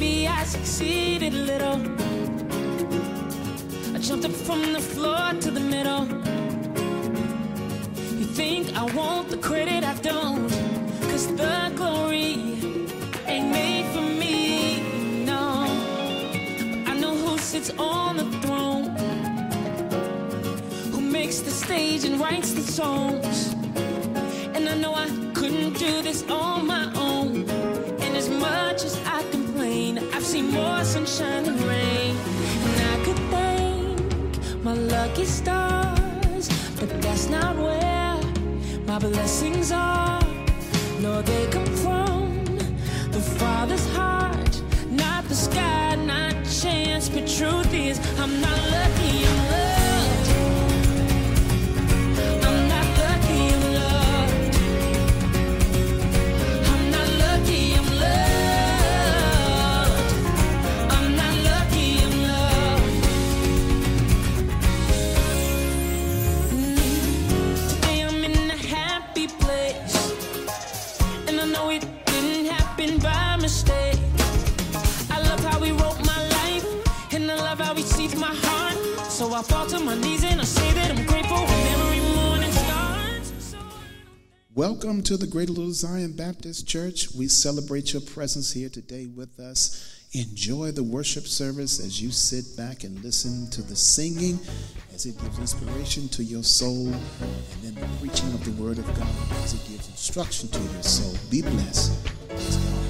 maybe I succeeded a little. I jumped up from the floor to the middle. You think I want the credit, I don't. Cause the glory ain't made for me, no. I know who sits on the throne, who makes the stage and writes the songs. And I know I couldn't do this on my own. More sunshine and rain. And I could thank my lucky stars, but that's not where my blessings are. No, they come from the Father's heart, not the sky, not chance. But truth is, I'm not Welcome to the Greater Little Zion Baptist Church. We celebrate your presence here today with us. Enjoy the worship service as you sit back and listen to the singing as it gives inspiration to your soul, and then the preaching of the Word of God as it gives instruction to your soul. Be blessed.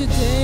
Today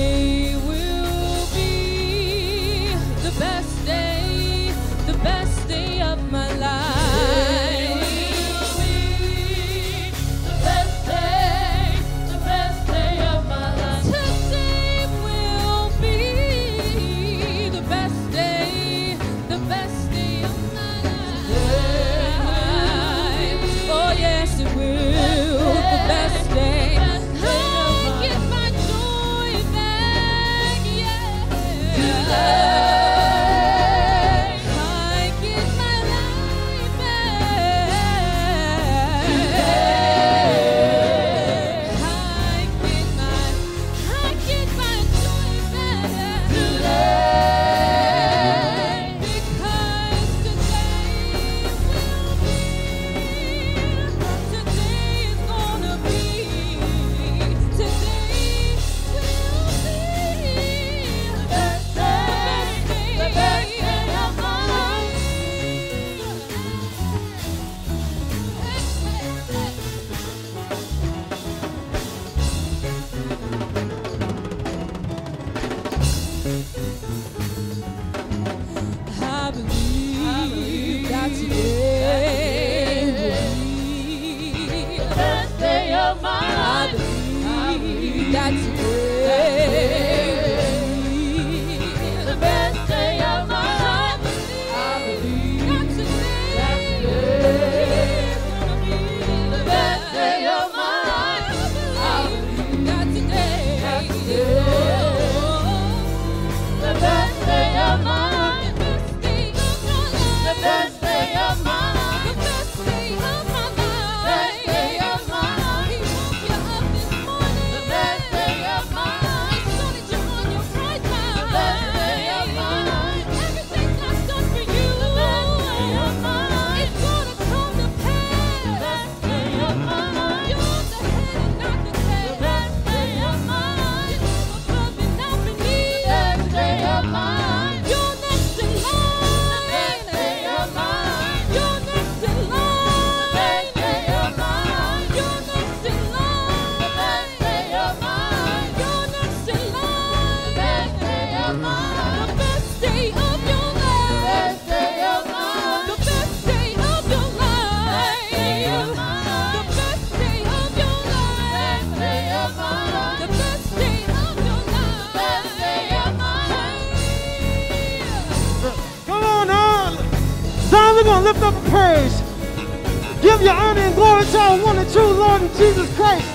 glory to our one and true Lord and Jesus Christ.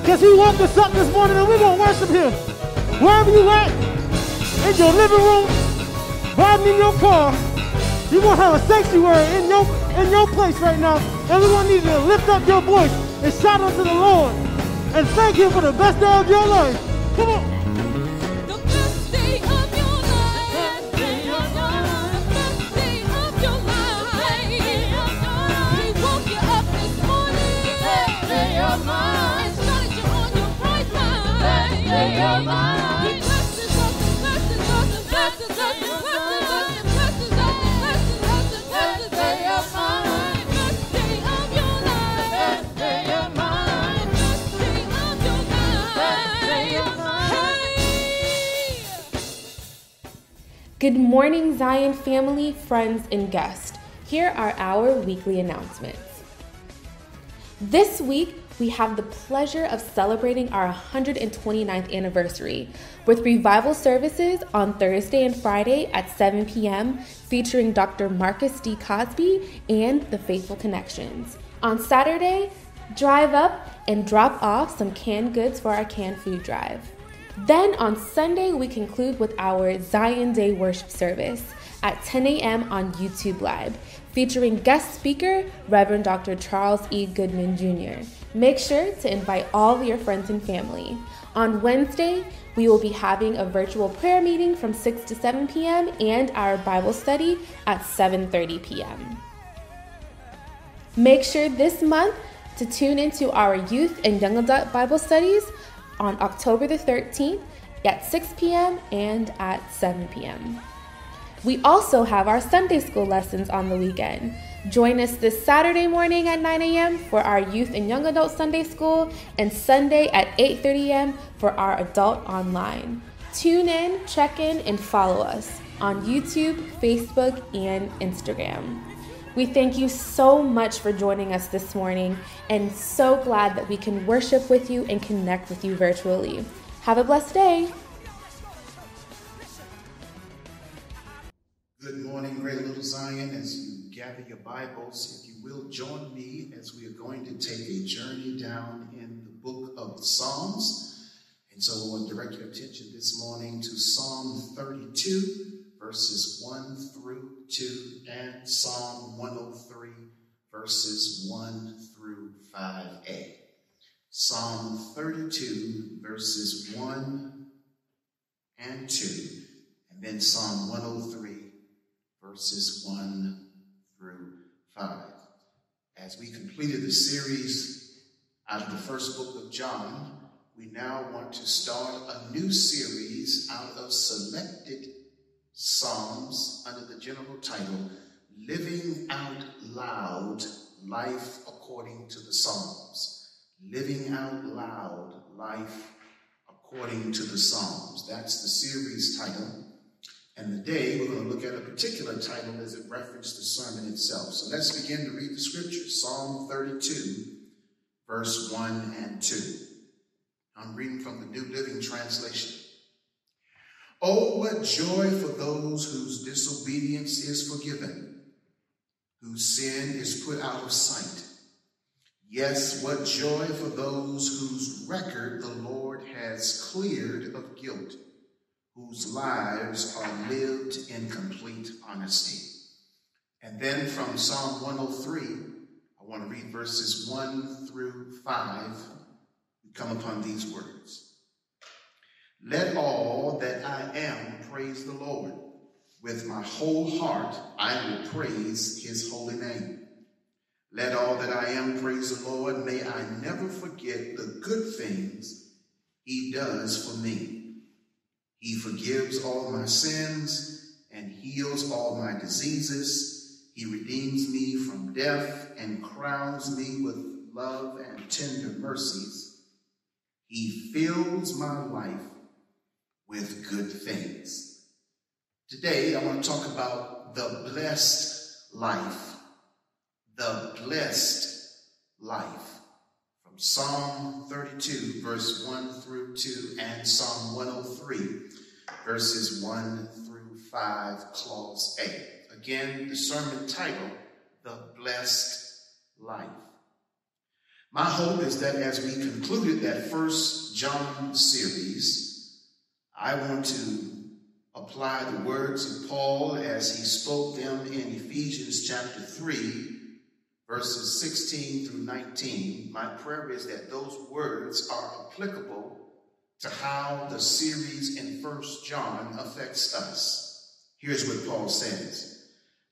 Because he woke us up this morning and we're going to worship him. Wherever you at, in your living room, riding in your car, you're going to have a sanctuary in your, in your place right now. We're going to to lift up your voice and shout unto the Lord and thank him for the best day of your life. Come on. Good morning, Zion family, friends, and guests. Here are our weekly announcements. This week, we have the pleasure of celebrating our 129th anniversary with revival services on Thursday and Friday at 7 p.m., featuring Dr. Marcus D. Cosby and the Faithful Connections. On Saturday, drive up and drop off some canned goods for our canned food drive. Then on Sunday, we conclude with our Zion Day worship service at 10 a.m. on YouTube Live, featuring guest speaker Reverend Dr. Charles E. Goodman Jr. Make sure to invite all your friends and family. On Wednesday, we will be having a virtual prayer meeting from 6 to 7 p.m. and our Bible study at 7:30 p.m. Make sure this month to tune into our youth and young adult Bible studies on October the 13th at 6 p.m. and at 7 p.m. We also have our Sunday school lessons on the weekend. Join us this Saturday morning at 9 a.m. for our youth and young adult Sunday school and Sunday at 8:30 a.m. for our adult online. Tune in, check in, and follow us on YouTube, Facebook, and Instagram. We thank you so much for joining us this morning and so glad that we can worship with you and connect with you virtually. Have a blessed day. Good morning, Great Little Zion. As you gather your Bibles, if you will join me as we are going to take a journey down in the book of Psalms. And so I want to direct your attention this morning to Psalm 32, verses 1 through 2, and Psalm 103, verses 1 through 5a. Psalm 32, verses 1 and 2, and then Psalm 103, verses 1 through 5. As we completed the series out of the first book of John, we now want to start a new series out of selected Psalms under the general title Living Out Loud Life According to the Psalms. Living Out Loud Life According to the Psalms. That's the series title. And today we're going to look at a particular title as it referenced the sermon itself. So let's begin to read the scripture Psalm 32, verse 1 and 2. I'm reading from the New Living Translation. Oh, what joy for those whose disobedience is forgiven, whose sin is put out of sight. Yes, what joy for those whose record the Lord has cleared of guilt whose lives are lived in complete honesty. And then from Psalm 103, I want to read verses 1 through 5. We come upon these words. Let all that I am praise the Lord. With my whole heart, I will praise his holy name. Let all that I am praise the Lord. May I never forget the good things he does for me. He forgives all my sins and heals all my diseases. He redeems me from death and crowns me with love and tender mercies. He fills my life with good things. Today, I want to talk about the blessed life. The blessed life. From Psalm 32, verse 1 through 2, and Psalm 103, verses 1 through 5, clause A. Again, the sermon title, The Blessed Life. My hope is that as we concluded that first John series, I want to apply the words of Paul as he spoke them in Ephesians chapter 3, verses 16 through 19. My prayer is that those words are applicable to how the series in First John affects us. Here's what Paul says.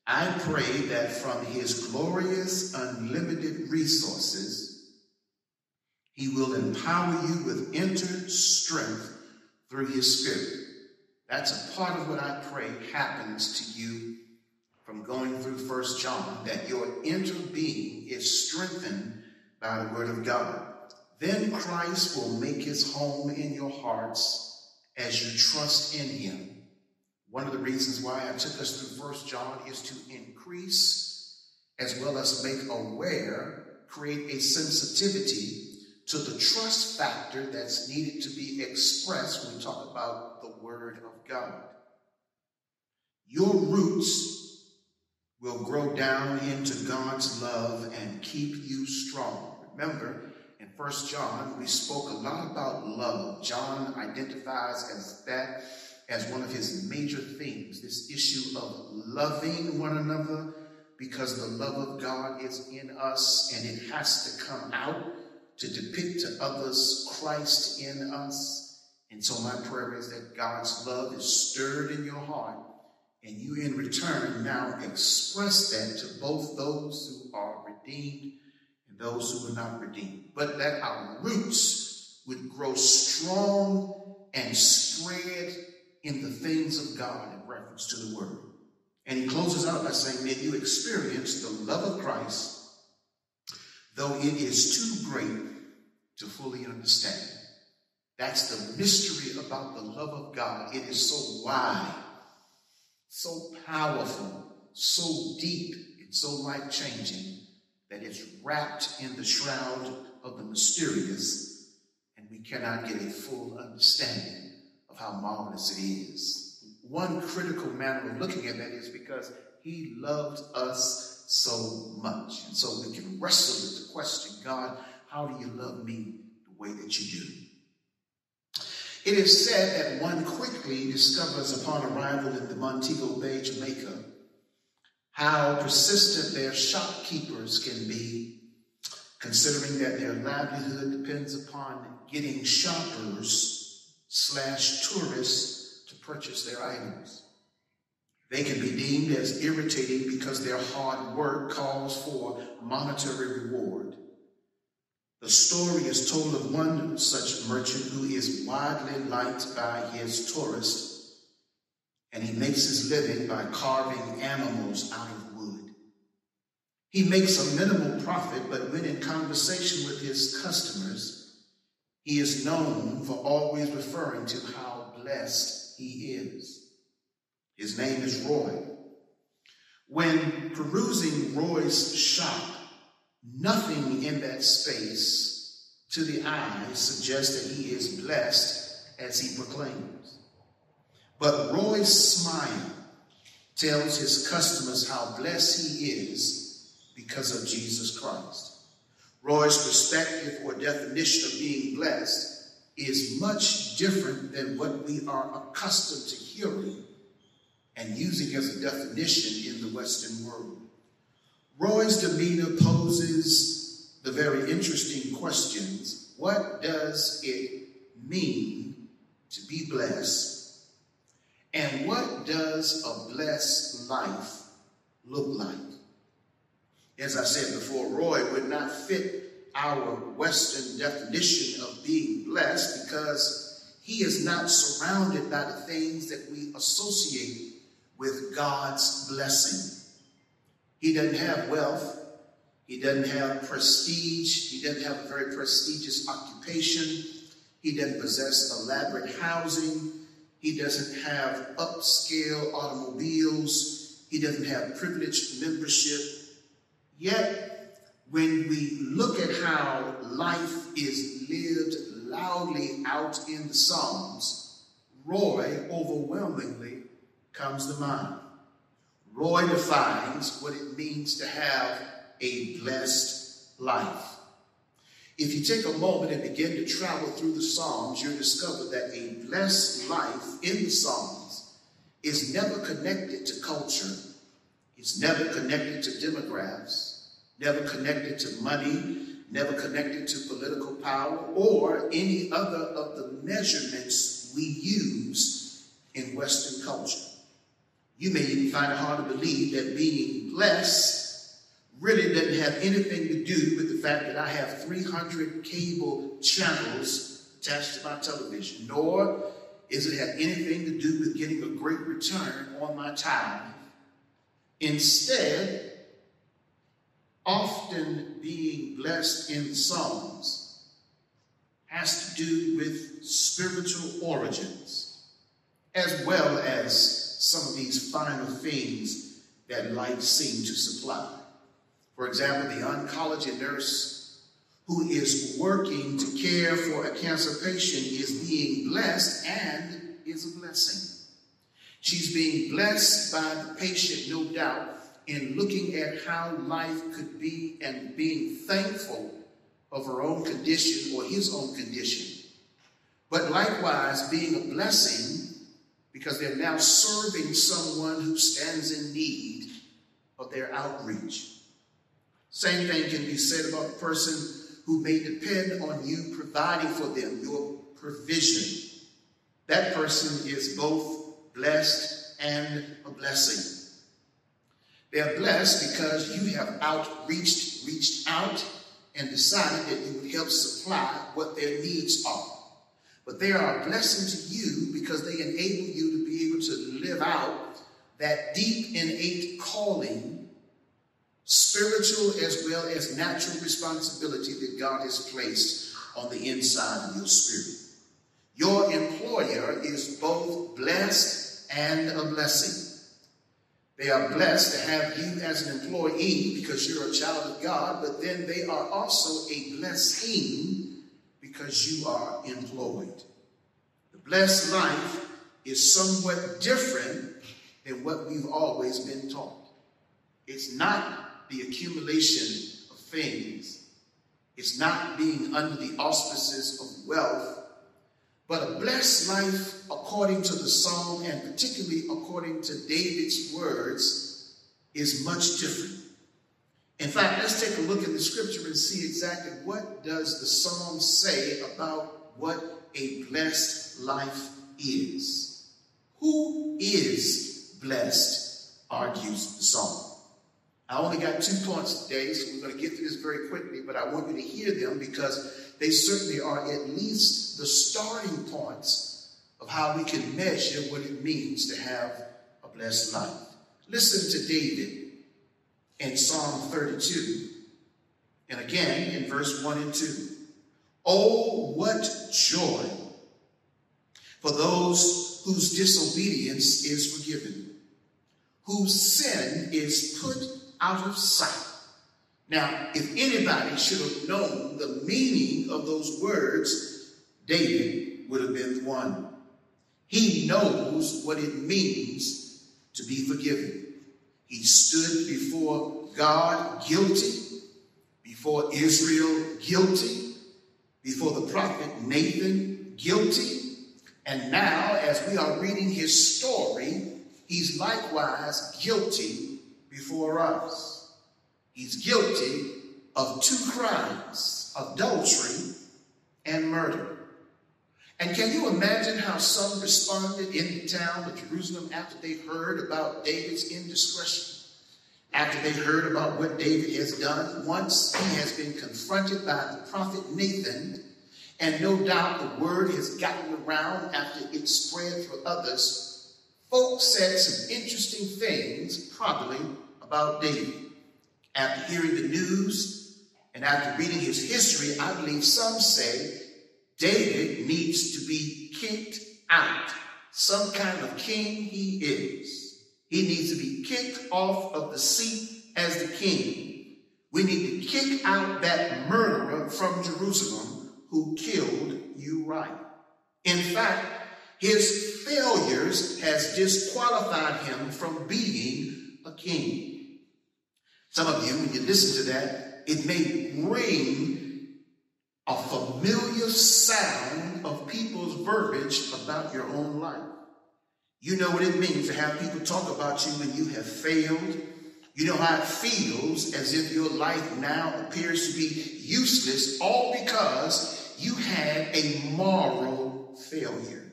I pray that from his glorious, unlimited resources, he will empower you with inner strength through his spirit. That's a part of what I pray happens to you from going through First John, that your inner being is strengthened by the word of God. Then Christ will make his home in your hearts as you trust in him. One of the reasons why I took us through First John is to increase as well as make aware, create a sensitivity to the trust factor that's needed to be expressed when we talk about the Word of God. Your roots will grow down into God's love and keep you strong. Remember, in First John, we spoke a lot about love. John identifies as that as one of his major themes, this issue of loving one another because the love of God is in us and it has to come out to depict to others Christ in us. And so my prayer is that God's love is stirred in your heart and you in return now express that to both those who are redeemed and those who are not redeemed. But that our roots would grow strong and spread in the things of God in reference to the word. And he closes out by saying that you experience the love of Christ, though it is too great to fully understand. That's the mystery about the love of God. It is so wide, so powerful, so deep, and so life changing that it's wrapped in the shroud of the mysterious, and we cannot get a full understanding of how marvelous it is. One critical manner of looking at that is because he loved us so much. And so we can wrestle with the question God, how do you love me the way that you do? It is said that one quickly discovers upon arrival in the Montego Bay, Jamaica, how persistent their shopkeepers can be, considering that their livelihood depends upon getting shoppers slash tourists to purchase their items. They can be deemed as irritating because their hard work calls for monetary reward. The story is told of one such merchant who is widely liked by his tourists, and he makes his living by carving animals out of wood. He makes a minimal profit, but when in conversation with his customers, he is known for always referring to how blessed he is. His name is Roy. When perusing Roy's shop, Nothing in that space to the eye suggests that he is blessed as he proclaims. But Roy's smile tells his customers how blessed he is because of Jesus Christ. Roy's perspective or definition of being blessed is much different than what we are accustomed to hearing and using as a definition in the Western world. Roy's demeanor poses the very interesting questions. What does it mean to be blessed? And what does a blessed life look like? As I said before, Roy would not fit our Western definition of being blessed because he is not surrounded by the things that we associate with God's blessing. He doesn't have wealth. He doesn't have prestige. He doesn't have a very prestigious occupation. He doesn't possess elaborate housing. He doesn't have upscale automobiles. He doesn't have privileged membership. Yet, when we look at how life is lived loudly out in the Psalms, Roy overwhelmingly comes to mind. Roy defines what it means to have a blessed life. If you take a moment and begin to travel through the Psalms, you'll discover that a blessed life in the Psalms is never connected to culture, it's never connected to demographics, never connected to money, never connected to political power, or any other of the measurements we use in Western culture. You may even find it hard to believe that being blessed really doesn't have anything to do with the fact that I have 300 cable channels attached to my television, nor does it have anything to do with getting a great return on my time. Instead, often being blessed in Psalms has to do with spiritual origins, as well as some of these final things that life seems to supply. For example, the oncology nurse who is working to care for a cancer patient is being blessed and is a blessing. She's being blessed by the patient, no doubt, in looking at how life could be and being thankful of her own condition or his own condition. But likewise, being a blessing because they're now serving someone who stands in need of their outreach. Same thing can be said about the person who may depend on you providing for them, your provision. That person is both blessed and a blessing. They're blessed because you have outreached, reached out, and decided that you would help supply what their needs are. But they are a blessing to you because they enable you to be able to live out that deep innate calling, spiritual as well as natural responsibility that God has placed on the inside of your spirit. Your employer is both blessed and a blessing. They are blessed to have you as an employee because you're a child of God, but then they are also a blessing because you are employed. The blessed life is somewhat different than what we've always been taught. It's not the accumulation of things, it's not being under the auspices of wealth, but a blessed life according to the psalm and particularly according to David's words is much different. In fact, let's take a look at the scripture and see exactly what does the psalm say about what a blessed life is. Who is blessed, argues the psalm. I only got two points today, so we're going to get through this very quickly, but I want you to hear them because they certainly are at least the starting points of how we can measure what it means to have a blessed life. Listen to David in Psalm 32. And again in verse 1 and 2. Oh, what joy for those whose disobedience is forgiven, whose sin is put out of sight. Now, if anybody should have known the meaning of those words, David would have been the one. He knows what it means to be forgiven. He stood before God guilty, before Israel guilty, before the prophet Nathan guilty. And now, as we are reading his story, he's likewise guilty before us. He's guilty of two crimes adultery and murder. And can you imagine how some responded in the town of Jerusalem after they heard about David's indiscretion? After they heard about what David has done, once he has been confronted by the prophet Nathan, and no doubt the word has gotten around after it spread for others, folks said some interesting things, probably about David. After hearing the news and after reading his history, I believe some say David needs to be kicked out. Some kind of king he is. He needs to be kicked off of the seat as the king. We need to kick out that murderer from Jerusalem who killed Uriah. In fact, his failures has disqualified him from being a king. Some of you, when you listen to that, it may ring a familiar sound of people's verbiage about your own life. You know what it means to have people talk about you when you have failed. You know how it feels as if your life now appears to be useless, all because you had a moral failure.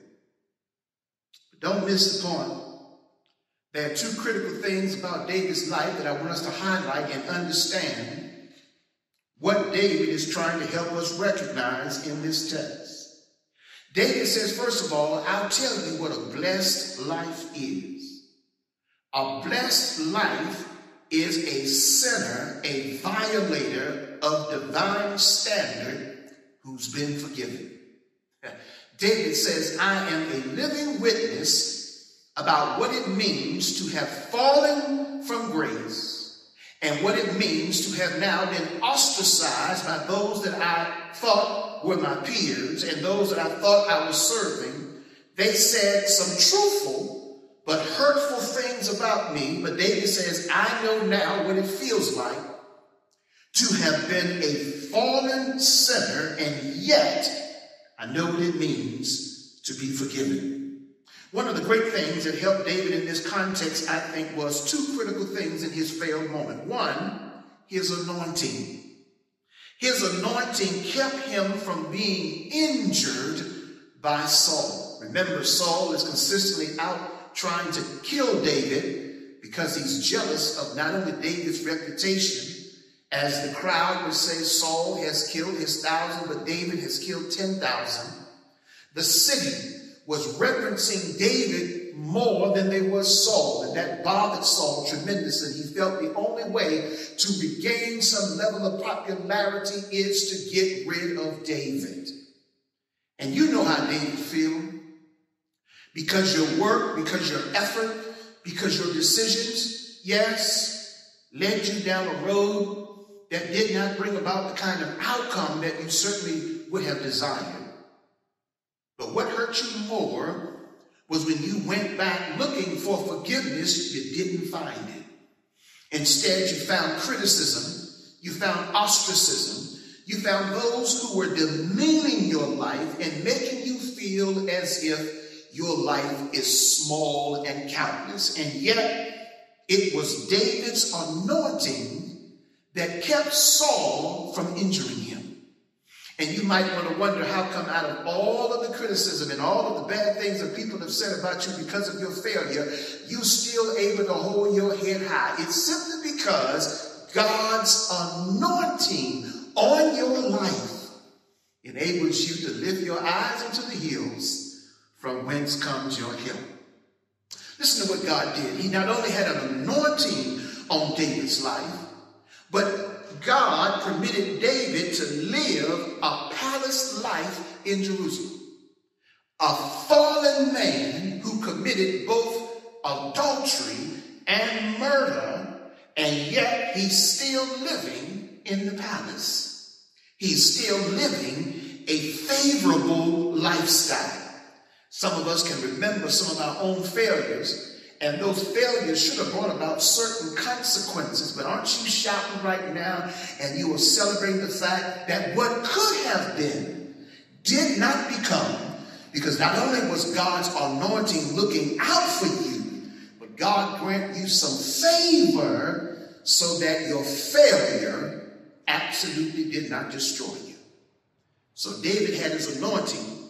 But don't miss the point. There are two critical things about David's life that I want us to highlight and understand what David is trying to help us recognize in this text. David says, first of all, I'll tell you what a blessed life is. A blessed life is a sinner, a violator of divine standard who's been forgiven. David says, I am a living witness about what it means to have fallen from grace and what it means to have now been ostracized by those that I thought were my peers and those that I thought I was serving, they said some truthful but hurtful things about me. But David says, I know now what it feels like to have been a fallen sinner, and yet I know what it means to be forgiven. One of the great things that helped David in this context, I think, was two critical things in his failed moment. One, his anointing. His anointing kept him from being injured by Saul. Remember, Saul is consistently out trying to kill David because he's jealous of not only David's reputation, as the crowd would say, Saul has killed his thousand, but David has killed 10,000. The city was referencing David more than they was Saul. And that bothered Saul tremendously. He felt the only way to regain some level of popularity is to get rid of David. And you know how David feel. Because your work, because your effort, because your decisions, yes, led you down a road that did not bring about the kind of outcome that you certainly would have desired. But what hurt you more was when you went back looking for forgiveness, you didn't find it. Instead, you found criticism, you found ostracism, you found those who were demeaning your life and making you feel as if your life is small and countless. And yet, it was David's anointing that kept Saul from injuring him. And you might want to wonder how come out of all of the criticism and all of the bad things that people have said about you because of your failure, you're still able to hold your head high. It's simply because God's anointing on your life enables you to lift your eyes into the hills from whence comes your help. Listen to what God did. He not only had an anointing on David's life, but God permitted David to live a palace life in Jerusalem. A fallen man who committed both adultery and murder, and yet he's still living in the palace. He's still living a favorable lifestyle. Some of us can remember some of our own failures and those failures should have brought about certain consequences. But aren't you shouting right now and you are celebrating the fact that what could have been did not become because not only was God's anointing looking out for you, but God grant you some favor so that your failure absolutely did not destroy you. So David had his anointing.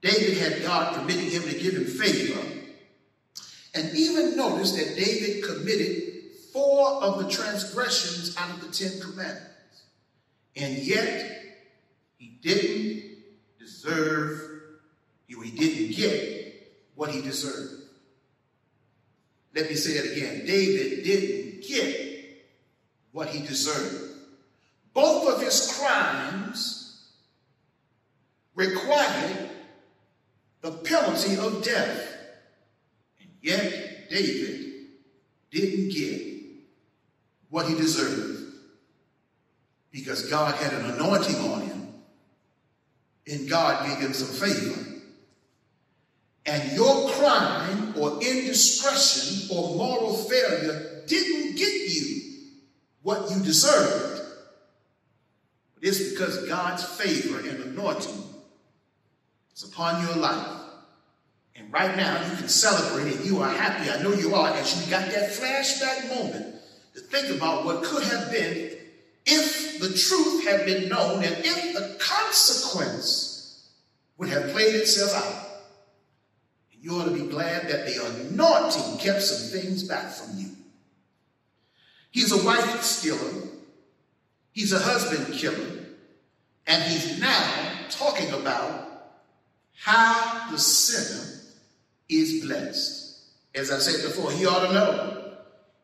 David had God permitting him to give him favor. And even notice that David committed four of the transgressions out of the Ten Commandments. And yet, he didn't deserve, he didn't get what he deserved. Let me say that again. David didn't get what he deserved. Both of his crimes required the penalty of death. Yet David didn't get what he deserved because God had an anointing on him and God gave him some favor. and your crime or indiscretion or moral failure didn't get you what you deserved, it's because God's favor and anointing is upon your life. And right now you can celebrate and you are happy. I know you are as you got that flashback moment to think about what could have been if the truth had been known and if the consequence would have played itself out. And you ought to be glad that the anointing kept some things back from you. He's a wife stealer. He's a husband killer. And he's now talking about how the sinner is blessed. As I said before, he ought to know.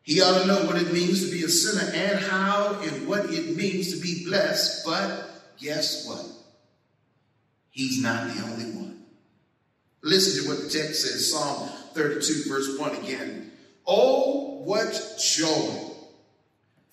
He ought to know what it means to be a sinner and how and what it means to be blessed. But guess what? He's not the only one. Listen to what the text says Psalm 32, verse 1 again. Oh, what joy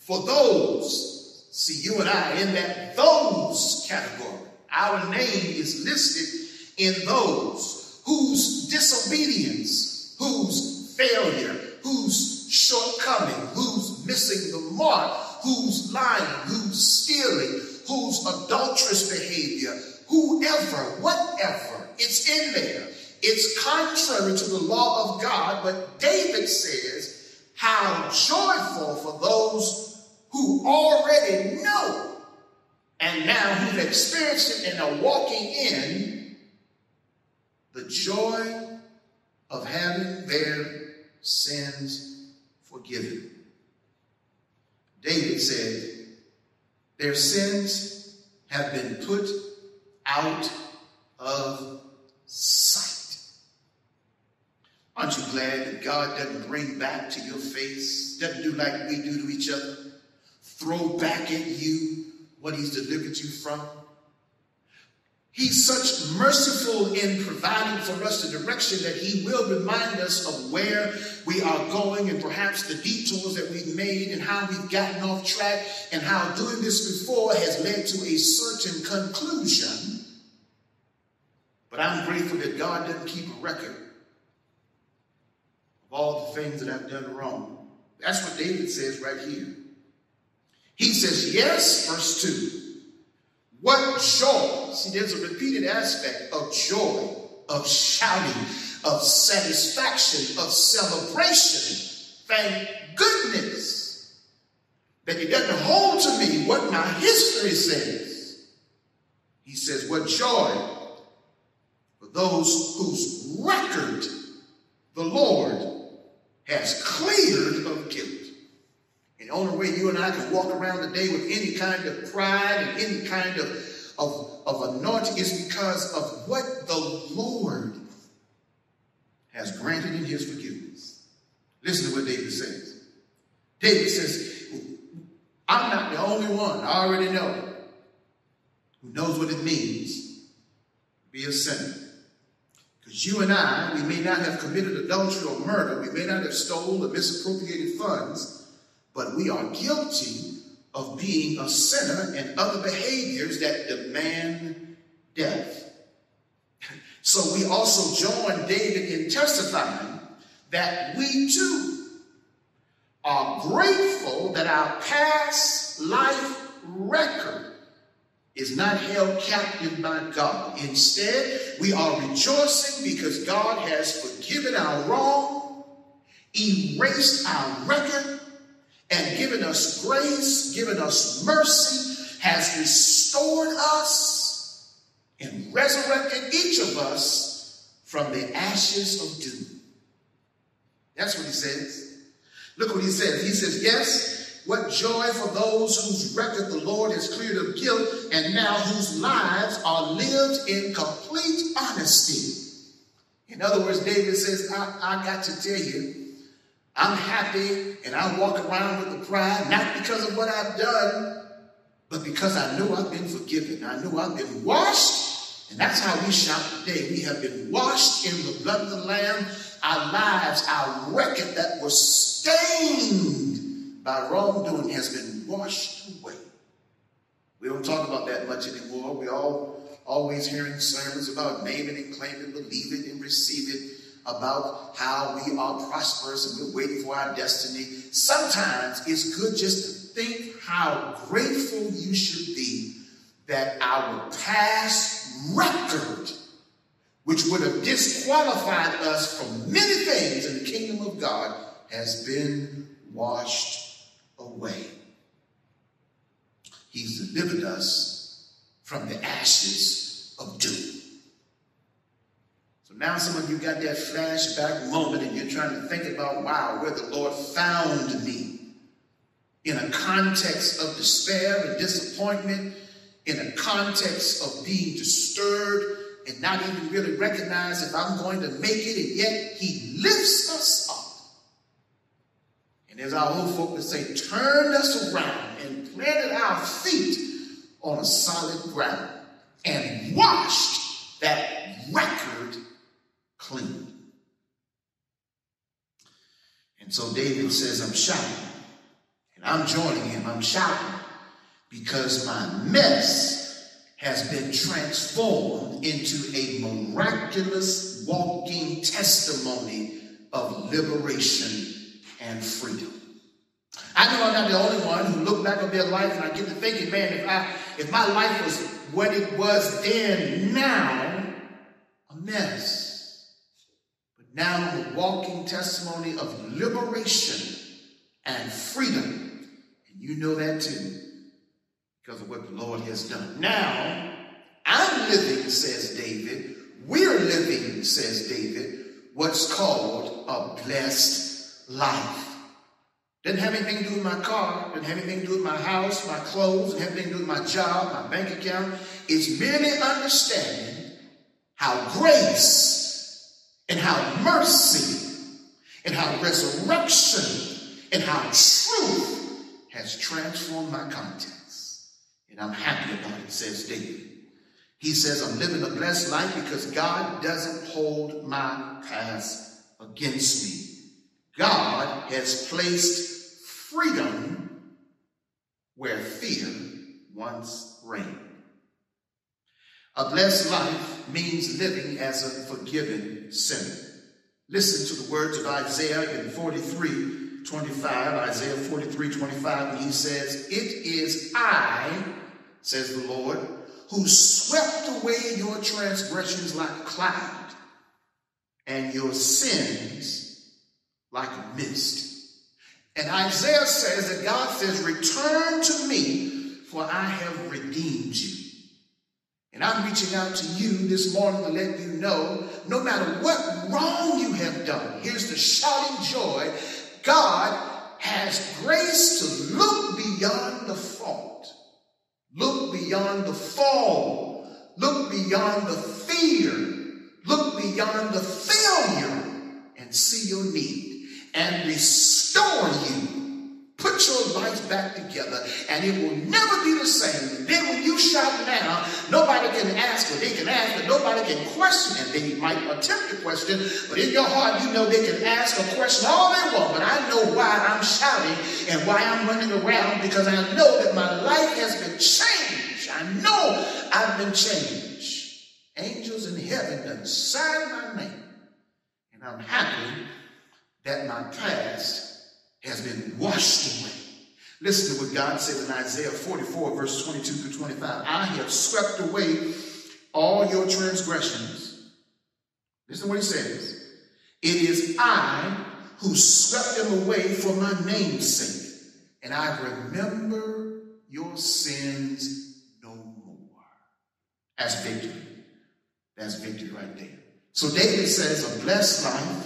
for those, see you and I in that those category. Our name is listed in those whose disobedience, whose failure, whose shortcoming, who's missing the mark, who's lying, who's stealing, whose adulterous behavior, whoever, whatever, it's in there. It's contrary to the law of God, but David says, how joyful for those who already know and now who've experienced it and are walking in the joy of having their sins forgiven. David said, Their sins have been put out of sight. Aren't you glad that God doesn't bring back to your face, doesn't do like we do to each other? throw back at you what he's delivered you from. He's such merciful in providing for us the direction that he will remind us of where we are going and perhaps the detours that we've made and how we've gotten off track and how doing this before has led to a certain conclusion. But I'm grateful that God doesn't keep a record of all the things that I've done wrong. That's what David says right here. He says, Yes, verse 2. What joy. See, there's a repeated aspect of joy, of shouting, of satisfaction, of celebration. Thank goodness that he doesn't hold to me what my history says. He says, What joy for those whose record the Lord has cleared of guilt. And the only way you and I can walk around today with any kind of pride and any kind of, of, of anointing is because of what the Lord has granted in his forgiveness. Listen to what David says. David says, I'm not the only one, I already know, who knows what it means to be a sinner. Because you and I, we may not have committed adultery or murder, we may not have stolen or misappropriated funds, but we are guilty of being a sinner and other behaviors that demand death. So we also join David in testifying that we too are grateful that our past life record is not held captive by God. Instead, we are rejoicing because God has forgiven our wrong, erased our record, and given us grace, given us mercy, has restored us and resurrected each of us from the ashes of doom. That's what he says. Look what he says. He says, Yes, what joy for those whose record the Lord has cleared of guilt and now whose lives are lived in complete honesty. In other words, David says, I, I got to tell you, I'm happy and I walk around with the pride, not because of what I've done, but because I know I've been forgiven. I know I've been washed. And that's how we shout today. We have been washed in the blood of the Lamb. Our lives, our record that was stained by wrongdoing has been washed away. We don't talk about that much anymore. We're all always hearing sermons about name it and claim it, believe it and receive it, about how we are prosperous and we're waiting for our destiny. Sometimes it's good just to think how grateful you should be that our past record, which would have disqualified us from many things in the kingdom of God, has been washed away. He's delivered us from the ashes of doom. Now some of you got that flashback moment and you're trying to think about, wow, where the Lord found me in a context of despair and disappointment, in a context of being disturbed and not even really recognize if I'm going to make it, and yet He lifts us up. And as our old folk would say, turned us around and planted our feet on a solid ground and washed that record clean. And so David says, I'm shouting. And I'm joining him. I'm shouting because my mess has been transformed into a miraculous walking testimony of liberation and freedom. I know I'm not the only one who look back on their life and I get to thinking, man, if I if my life was what it was then, now, a mess. Now a walking testimony of liberation and freedom. And you know that too, because of what the Lord has done. Now, I'm living, says David. We're living, says David, what's called a blessed life. Doesn't have anything to do with my car, doesn't have anything to do with my house, my clothes, doesn't have anything to do with my job, my bank account. It's merely understanding how grace and how mercy and how resurrection and how truth has transformed my context. And I'm happy about it, says David. He says, I'm living a blessed life because God doesn't hold my past against me. God has placed freedom where fear once reigned. A blessed life means living as a forgiven sinner. Listen to the words of Isaiah in 43 25, Isaiah 43 25, and he says, It is I, says the Lord, who swept away your transgressions like cloud and your sins like a mist. And Isaiah says that God says, Return to me, for I have redeemed you. And I'm reaching out to you this morning to let you know no matter what wrong you have done, here's the shouting joy God has grace to look beyond the fault, look beyond the fall, look beyond the fear, look beyond the failure, and see your need and restore you. Put your life back together, and it will never be the same. Then when you shout now, nobody can ask, or they can ask, but nobody can question. And they might attempt to question, but in your heart, you know they can ask or question all they want. But I know why I'm shouting and why I'm running around because I know that my life has been changed. I know I've been changed. Angels in heaven done signed my name, and I'm happy that my past has been washed away. Listen to what God says in Isaiah 44, verse 22 through 25. I have swept away all your transgressions. Listen to what he says. It is I who swept them away for my name's sake, and I remember your sins no more. That's victory. That's victory right there. So David says, a blessed life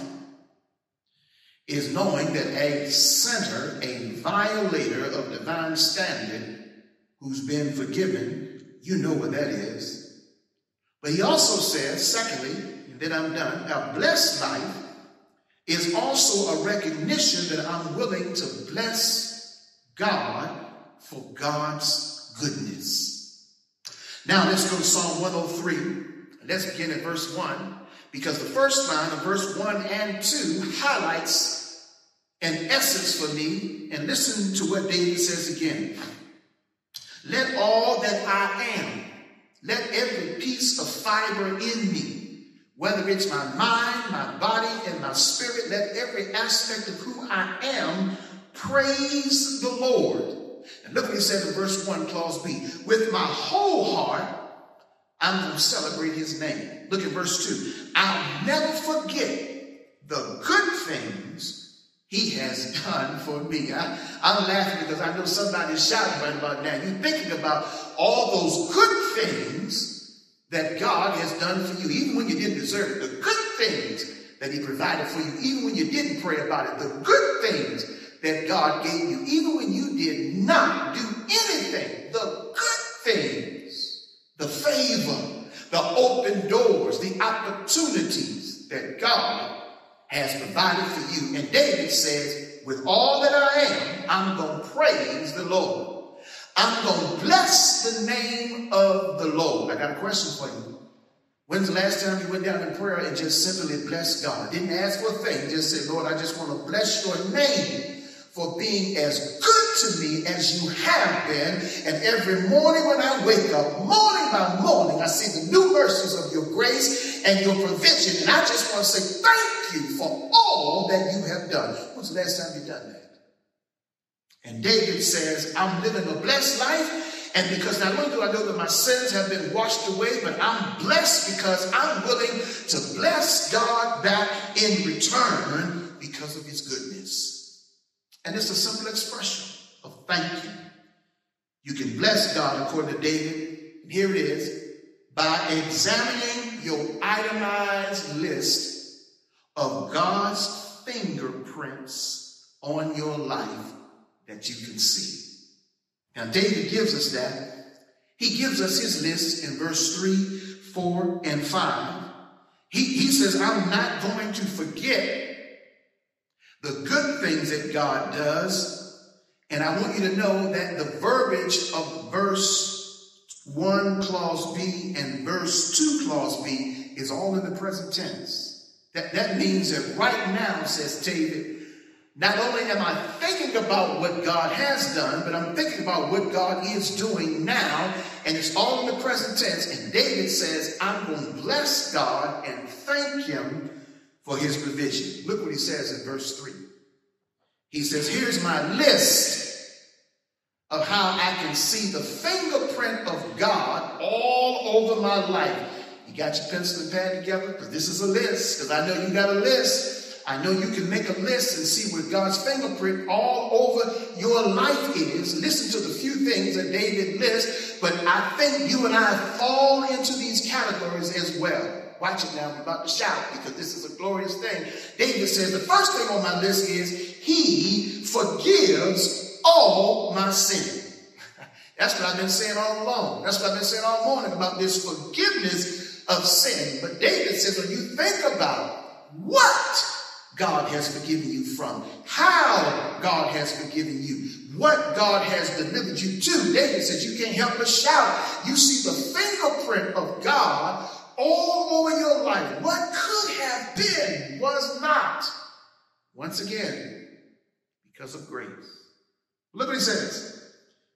is knowing that a sinner, a violator of divine standard, who's been forgiven, you know what that is. But he also says, secondly, then I'm done, a blessed life is also a recognition that I'm willing to bless God for God's goodness. Now let's go to Psalm 103. Let's begin at verse 1 because the first line of verse 1 and 2 highlights an essence for me. And listen to what David says again. Let all that I am Let every piece of fiber in me, whether it's my mind, my body, and my spirit, let every aspect of who I am praise the Lord. And look what he says in verse 1, clause B. With my whole heart, I'm going to celebrate his name. Look at verse 2. I'll never forget the good things he has done for me. I, am laughing because I know somebody's shouting right about now. You're thinking about all those good things that God has done for you, even when you didn't deserve it. The good things that he provided for you, even when you didn't pray about it. The good things that God gave you, even when you did not do anything. The good things, the favor, the open doors, the opportunities that God has provided for you. And David says, with all that I am, I'm going to praise the Lord. I'm going to bless the name of the Lord. I got a question for you. When's the last time you went down in prayer and just simply blessed God? Didn't ask for a thing, just said, Lord, I just want to bless your name for being as good to me as you have been. And every morning when I wake up, morning by morning, I see the new mercies of your grace and your provision. And I just want to say thank you for all that you have done. When's the last time you done that? And David says, I'm living a blessed life. And because not only do I know that my sins have been washed away, but I'm blessed because I'm willing to bless God back in return because of his goodness. And it's a simple expression of thank you. You can bless God according to David. And here it is by examining your itemized list of God's fingerprints on your life that you can see. Now, David gives us that. He gives us his list in verse 3, 4, and 5. He, he says, I'm not going to forget the good things that God does. And I want you to know that the verbiage of verse 1, clause B, and verse 2, clause B, is all in the present tense. That, that means that right now, says David, not only am I thinking about what God has done, but I'm thinking about what God is doing now, and it's all in the present tense. And David says, I'm going to bless God and thank him for his provision. Look what he says in verse 3. He says, Here's my list of how I can see the fingerprint of God all over my life. You got your pencil and pad together? Because this is a list, because I know you got a list. I know you can make a list and see where God's fingerprint all over your life is. Listen to the few things that David lists, but I think you and I fall into these categories as well. Watch it now. I'm about to shout because this is a glorious thing. David says the first thing on my list is he forgives all my sin. That's what I've been saying all along. That's what I've been saying all morning about this forgiveness of sin. But David says when you think about what God has forgiven you from, how God has forgiven you, what God has delivered you to. David says you can't help but shout. You see the fingerprint of God all over your life. What could have been was not. Once again, because of grace. Look what he says.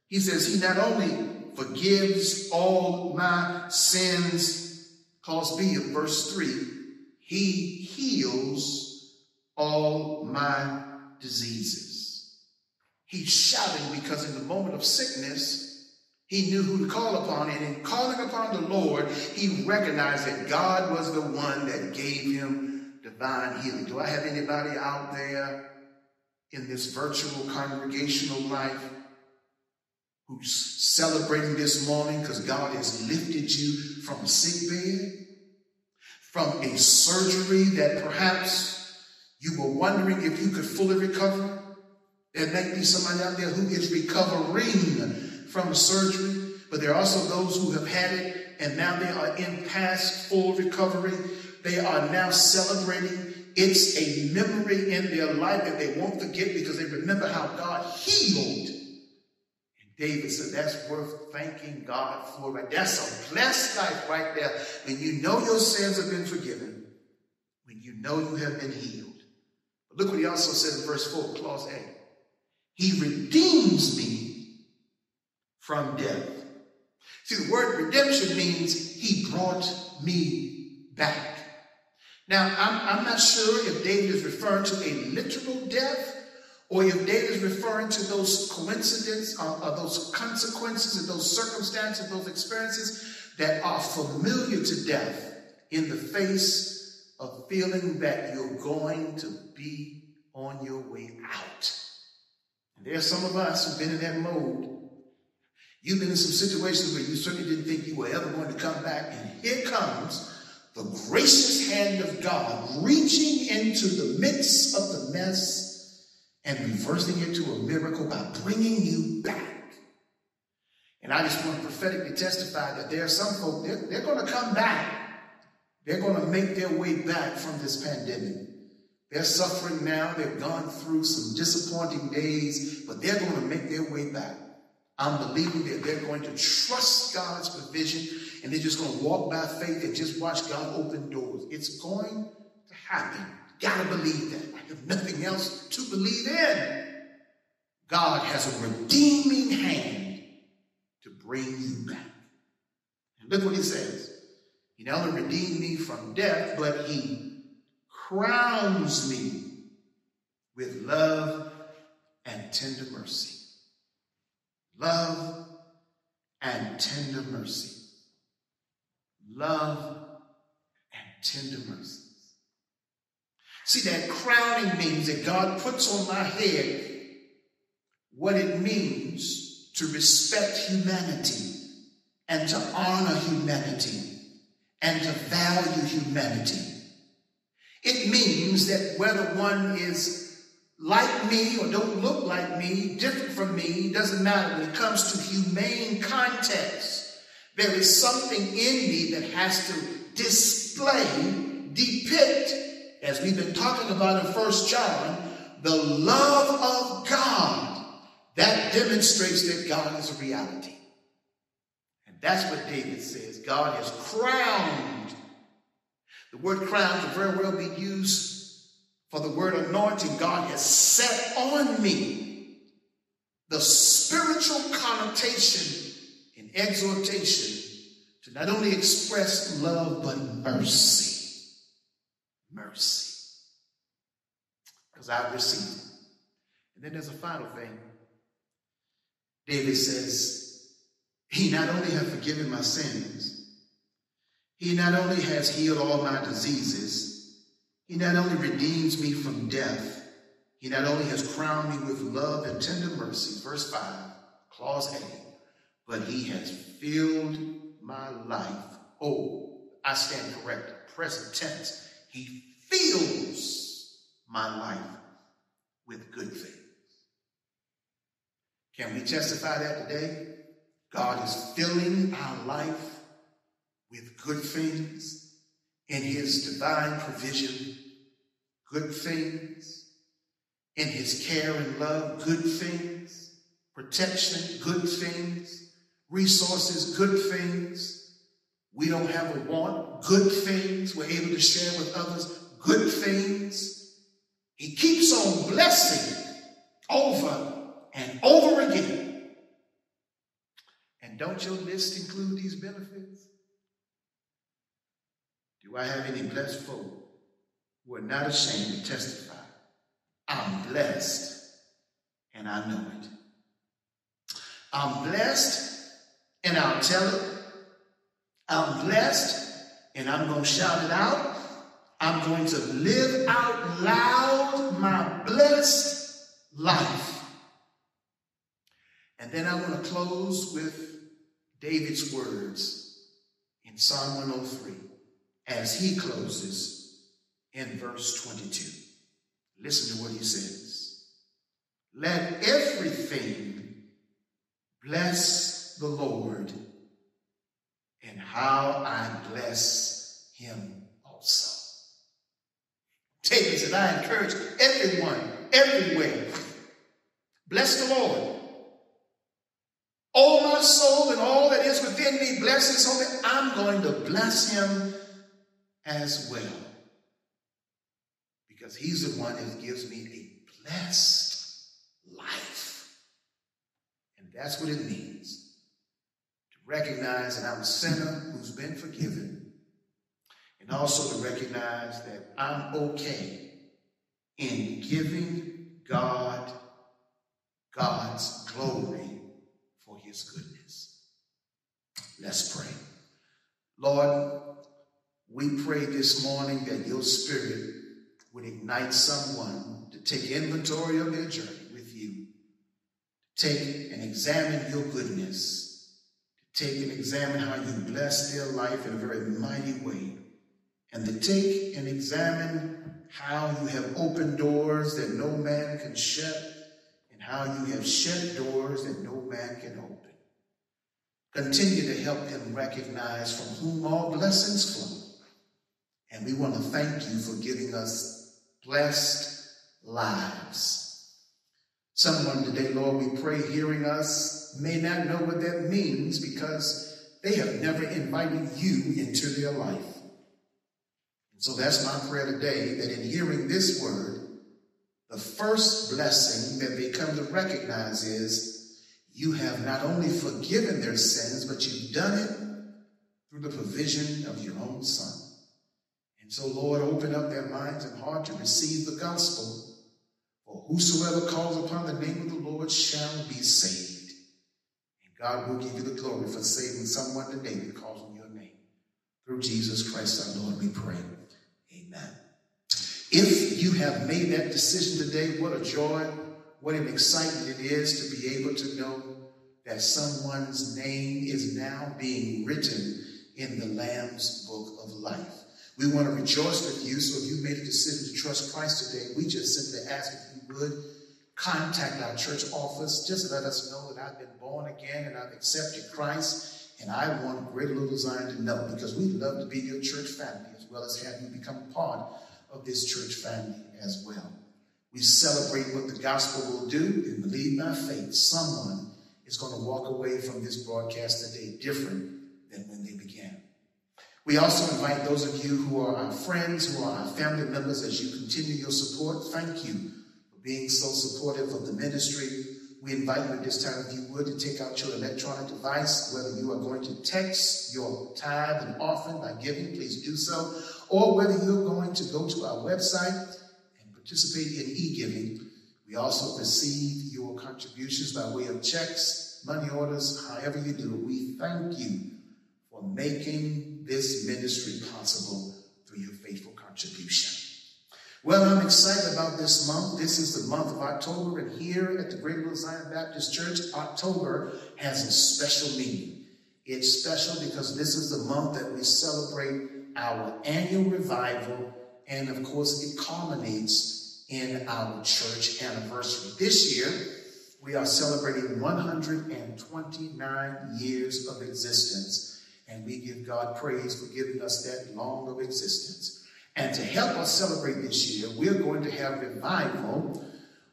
He says he not only forgives all my sins, cause B of verse 3, he heals all my diseases. He's shouting because in the moment of sickness, he knew who to call upon. And in calling upon the Lord, he recognized that God was the one that gave him divine healing. Do I have anybody out there in this virtual congregational life who's celebrating this morning because God has lifted you from a sick bed, from a surgery that perhaps you were wondering if you could fully recover. There may be somebody out there who is recovering from a surgery, but there are also those who have had it and now they are in past full recovery. They are now celebrating. It's a memory in their life that they won't forget because they remember how God healed. And David said that's worth thanking God for. Right? That's a blessed life right there when you know your sins have been forgiven, when you know you have been healed. Look what he also said in verse 4, clause A. He redeems me from death. See, the word redemption means he brought me back. Now, I'm, I'm not sure if David is referring to a literal death or if David is referring to those coincidences or, or those consequences and those circumstances, those experiences that are familiar to death in the face of feeling that you're going to be on your way out. And there's some of us who've been in that mode. You've been in some situations where you certainly didn't think you were ever going to come back, and here comes the gracious hand of God reaching into the midst of the mess and reversing it to a miracle by bringing you back. And I just want to prophetically testify that there are some folk, they're, they're going to come back. They're going to make their way back from this pandemic. They're suffering now. They've gone through some disappointing days, but they're going to make their way back. I'm believing that they're going to trust God's provision and they're just going to walk by faith and just watch God open doors. It's going to happen. Gotta believe that. I have nothing else to believe in. God has a redeeming hand to bring you back. And look what he says. He not only redeemed me from death, but he crowns me with love and tender mercy. Love and tender mercy. Love and tender mercies. See, that crowning means that God puts on my head what it means to respect humanity and to honor humanity and to value humanity. It means that whether one is like me or don't look like me, different from me, doesn't matter when it comes to humane context. There is something in me that has to display, depict, as we've been talking about in First John, the love of God that demonstrates that God is a reality. And that's what David says. God has crowned. The word crown can very well be used for the word anointing. God has set on me the spiritual connotation exhortation to not only express love, but mercy. Mercy. Because I've received it. And then there's a final thing. David says, he not only has forgiven my sins, he not only has healed all my diseases, he not only redeems me from death, he not only has crowned me with love and tender mercy, verse 5, clause A, but he has filled my life. Oh, I stand correct, present tense. He fills my life with good things. Can we testify that today? God is filling our life with good things in his divine provision, good things in his care and love, good things, protection, good things, resources, good things. We don't have a want, good things. We're able to share with others, good things. He keeps on blessing over and over again. And don't your list include these benefits? Do I have any blessed folk who are not ashamed to testify? I'm blessed and I know it. I'm blessed and I'll tell it. I'm blessed and I'm going to shout it out. I'm going to live out loud my blessed life. And then I want to close with David's words in Psalm 103 as he closes in verse 22. Listen to what he says. Let everything bless the Lord, and how I bless him also. David and I encourage everyone, everywhere, bless the Lord. Oh, my soul and all that is within me, bless his holy. I'm going to bless him as well. Because he's the one that gives me a blessed life. And that's what it means recognize that I'm a sinner who's been forgiven, and also to recognize that I'm okay in giving God God's glory for his goodness. Let's pray. Lord, we pray this morning that your spirit would ignite someone to take inventory of their journey with you, take and examine your goodness, take and examine how you bless their life in a very mighty way, and to take and examine how you have opened doors that no man can shut and how you have shut doors that no man can open. Continue to help them recognize from whom all blessings flow. And we want to thank you for giving us blessed lives. Someone today, Lord, we pray hearing us may not know what that means because they have never invited you into their life. And so that's my prayer today that in hearing this word, the first blessing that they come to recognize is you have not only forgiven their sins, but you've done it through the provision of your own son. And so, Lord, open up their minds and heart to receive the gospel. For whosoever calls upon the name of the Lord shall be saved. God will give you the glory for saving someone today calls on your name. Through Jesus Christ our Lord, we pray. Amen. If you have made that decision today, what a joy, what an excitement it is to be able to know that someone's name is now being written in the Lamb's book of life. We want to rejoice with you. So if you made a decision to trust Christ today, we just simply ask if you would contact our church office. Just let us know that I've been born again and I've accepted Christ. And I want Greater Little Zion to know because we love to be your church family as well as have you become part of this church family as well. We celebrate what the gospel will do and believe by faith someone is going to walk away from this broadcast today different than when they began. We also invite those of you who are our friends, who are our family members, as you continue your support. Thank you being so supportive of the ministry. We invite you at this time, if you would, to take out your electronic device, whether you are going to text your tithe and offering by giving, please do so or whether you're going to go to our website and participate in e-giving. We also receive your contributions by way of checks, money orders, however you do. We thank you for making this ministry possible through your faithful contribution. Well, I'm excited about this month. This is the month of October, and here at the Greater Little Zion Baptist Church, October has a special meaning. It's special because this is the month that we celebrate our annual revival, and of course, it culminates in our church anniversary. This year, we are celebrating 129 years of existence, and we give God praise for giving us that long of existence. And to help us celebrate this year, we're going to have revival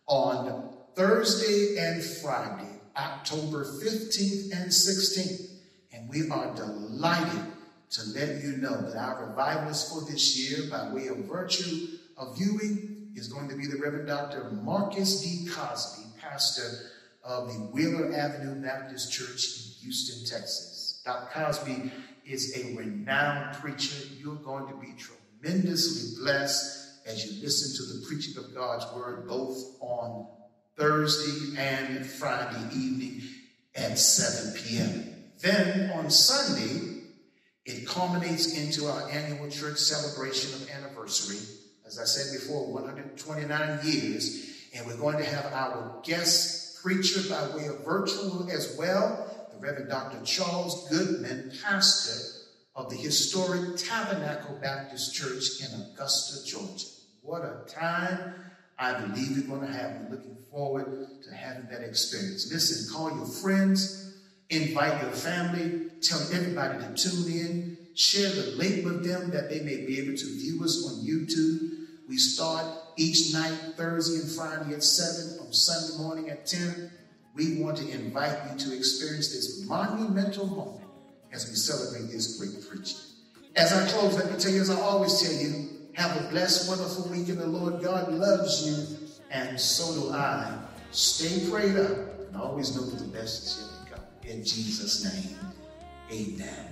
on Thursday and Friday, October 15th and 16th. And we are delighted to let you know that our revivalist for this year, by way of virtue of viewing, is going to be the Reverend Dr. Marcus D. Cosby, pastor of the Wheeler Avenue Baptist Church in Houston, Texas. Dr. Cosby is a renowned preacher. You're going to be tremendously blessed as you listen to the preaching of God's word, both on Thursday and Friday evening at 7 p.m. Then on Sunday, it culminates into our annual church celebration of anniversary. As I said before, 129 years. And we're going to have our guest preacher by way of virtual as well, the Reverend Dr. Charles Goodman, pastor of the historic Tabernacle Baptist Church in Augusta, Georgia. What a time I believe you're going to have. We're looking forward to having that experience. Listen, call your friends, invite your family, tell everybody to tune in, share the link with them that they may be able to view us on YouTube. We start each night, Thursday and Friday at 7, on Sunday morning at 10. We want to invite you to experience this monumental moment as we celebrate this great preaching. As I close, let me tell you, as I always tell you, have a blessed, wonderful week in the Lord. God loves you, and so do I. Stay prayed up, and always know that the best is yet to come. In Jesus' name. Amen.